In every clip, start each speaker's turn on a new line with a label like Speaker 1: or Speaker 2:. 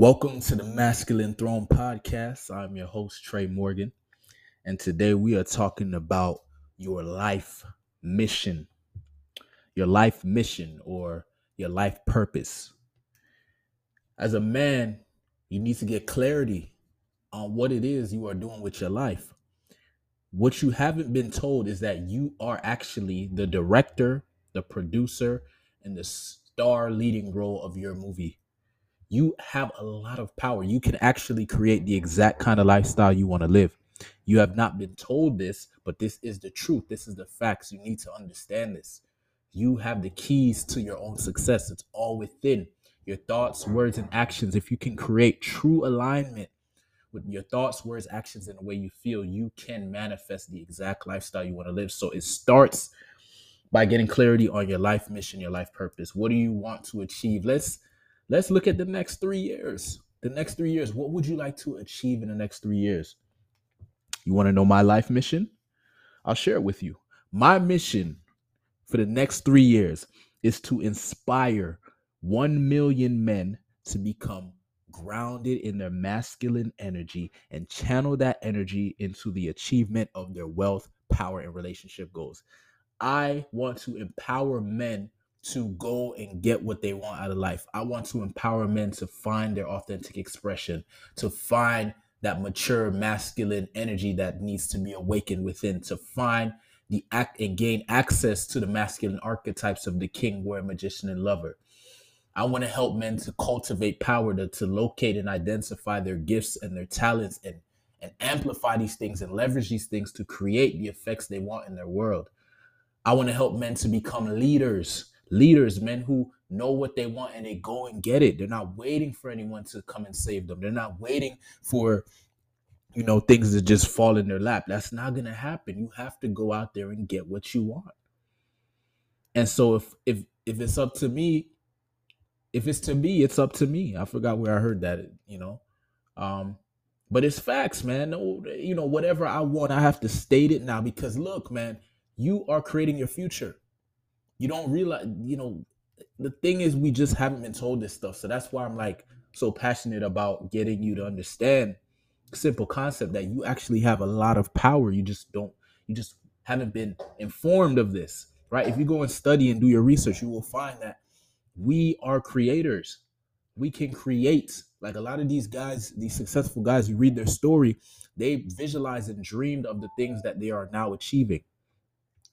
Speaker 1: Welcome to the Masculine Throne Podcast. I'm your host, Trey Morgan, and today we are talking about your life mission, your life mission, or your life purpose. As a man, you need to get clarity on what it is you are doing with your life. What you haven't been told is that you are actually the director, the producer, and the star leading role of your movie you have a lot of power. You can actually create the exact kind of lifestyle you want to live. You have not been told this, but this is the truth. This is the facts. You need to understand this. You have the keys to your own success. It's all within your thoughts, words, and actions. If you can create true alignment with your thoughts, words, actions, and the way you feel, you can manifest the exact lifestyle you want to live. So it starts by getting clarity on your life mission, your life purpose. What do you want to achieve? Let's Let's look at the next three years. The next three years, what would you like to achieve in the next three years? You want to know my life mission? I'll share it with you. My mission for the next three years is to inspire 1 million men to become grounded in their masculine energy and channel that energy into the achievement of their wealth, power, and relationship goals. I want to empower men to go and get what they want out of life. I want to empower men to find their authentic expression, to find that mature masculine energy that needs to be awakened within, to find the act and gain access to the masculine archetypes of the king, warrior, magician, and lover. I want to help men to cultivate power, to, to locate and identify their gifts and their talents and, and amplify these things and leverage these things to create the effects they want in their world. I want to help men to become leaders leaders, men who know what they want and they go and get it. They're not waiting for anyone to come and save them. They're not waiting for you know things to just fall in their lap. That's not going to happen. You have to go out there and get what you want. And so if if if it's up to me, if it's to me, it's up to me. I forgot where I heard that, you know. Um but it's facts, man. No, you know, whatever I want, I have to state it now because look, man, you are creating your future you don't realize, you know, the thing is we just haven't been told this stuff. So that's why I'm like so passionate about getting you to understand simple concept that you actually have a lot of power. You just don't you just haven't been informed of this, right? If you go and study and do your research, you will find that we are creators. We can create. Like a lot of these guys, these successful guys, you read their story, they visualized and dreamed of the things that they are now achieving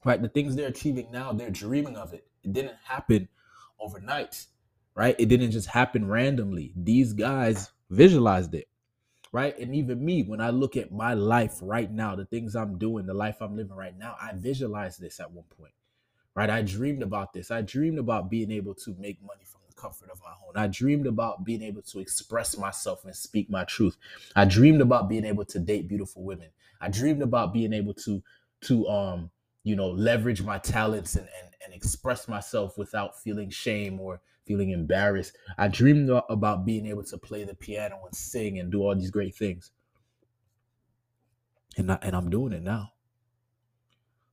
Speaker 1: right? The things they're achieving now, they're dreaming of it. It didn't happen overnight, right? It didn't just happen randomly. These guys visualized it, right? And even me, when I look at my life right now, the things I'm doing, the life I'm living right now, I visualized this at one point, right? I dreamed about this. I dreamed about being able to make money from the comfort of my home. I dreamed about being able to express myself and speak my truth. I dreamed about being able to date beautiful women. I dreamed about being able to to um you know, leverage my talents and, and, and express myself without feeling shame or feeling embarrassed. I dreamed about being able to play the piano and sing and do all these great things. And, I, and I'm doing it now.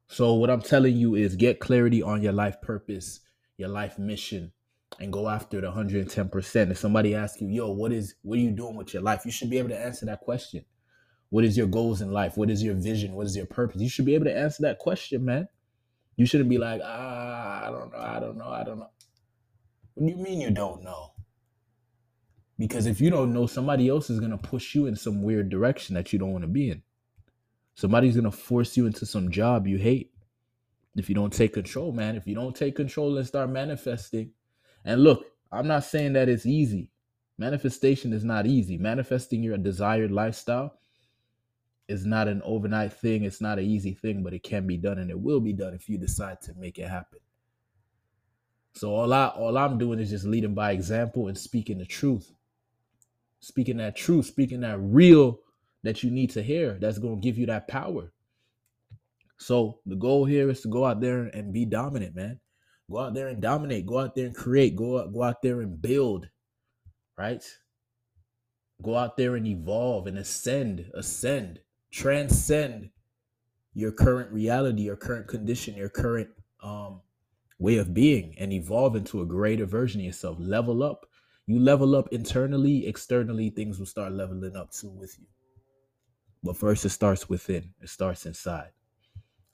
Speaker 1: So, what I'm telling you is get clarity on your life purpose, your life mission, and go after the 110%. If somebody asks you, yo, what is what are you doing with your life? You should be able to answer that question. What is your goals in life? What is your vision? What is your purpose? You should be able to answer that question, man. You shouldn't be like, ah, I don't know, I don't know, I don't know. What do you mean you don't know? Because if you don't know, somebody else is gonna push you in some weird direction that you don't want to be in. Somebody's gonna force you into some job you hate. If you don't take control, man, if you don't take control and start manifesting, and look, I'm not saying that it's easy. Manifestation is not easy. Manifesting your desired lifestyle is not an overnight thing. It's not an easy thing, but it can be done and it will be done if you decide to make it happen. So all I all I'm doing is just leading by example and speaking the truth. Speaking that truth, speaking that real that you need to hear that's going to give you that power. So the goal here is to go out there and be dominant, man. Go out there and dominate. Go out there and create. Go out, go out there and build. Right? Go out there and evolve and ascend, ascend transcend your current reality, your current condition, your current um, way of being, and evolve into a greater version of yourself. Level up You level up internally, externally, things will start leveling up too with you. But first, it starts within, it starts inside.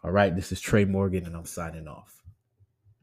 Speaker 1: All right, this is Trey Morgan, and I'm signing off.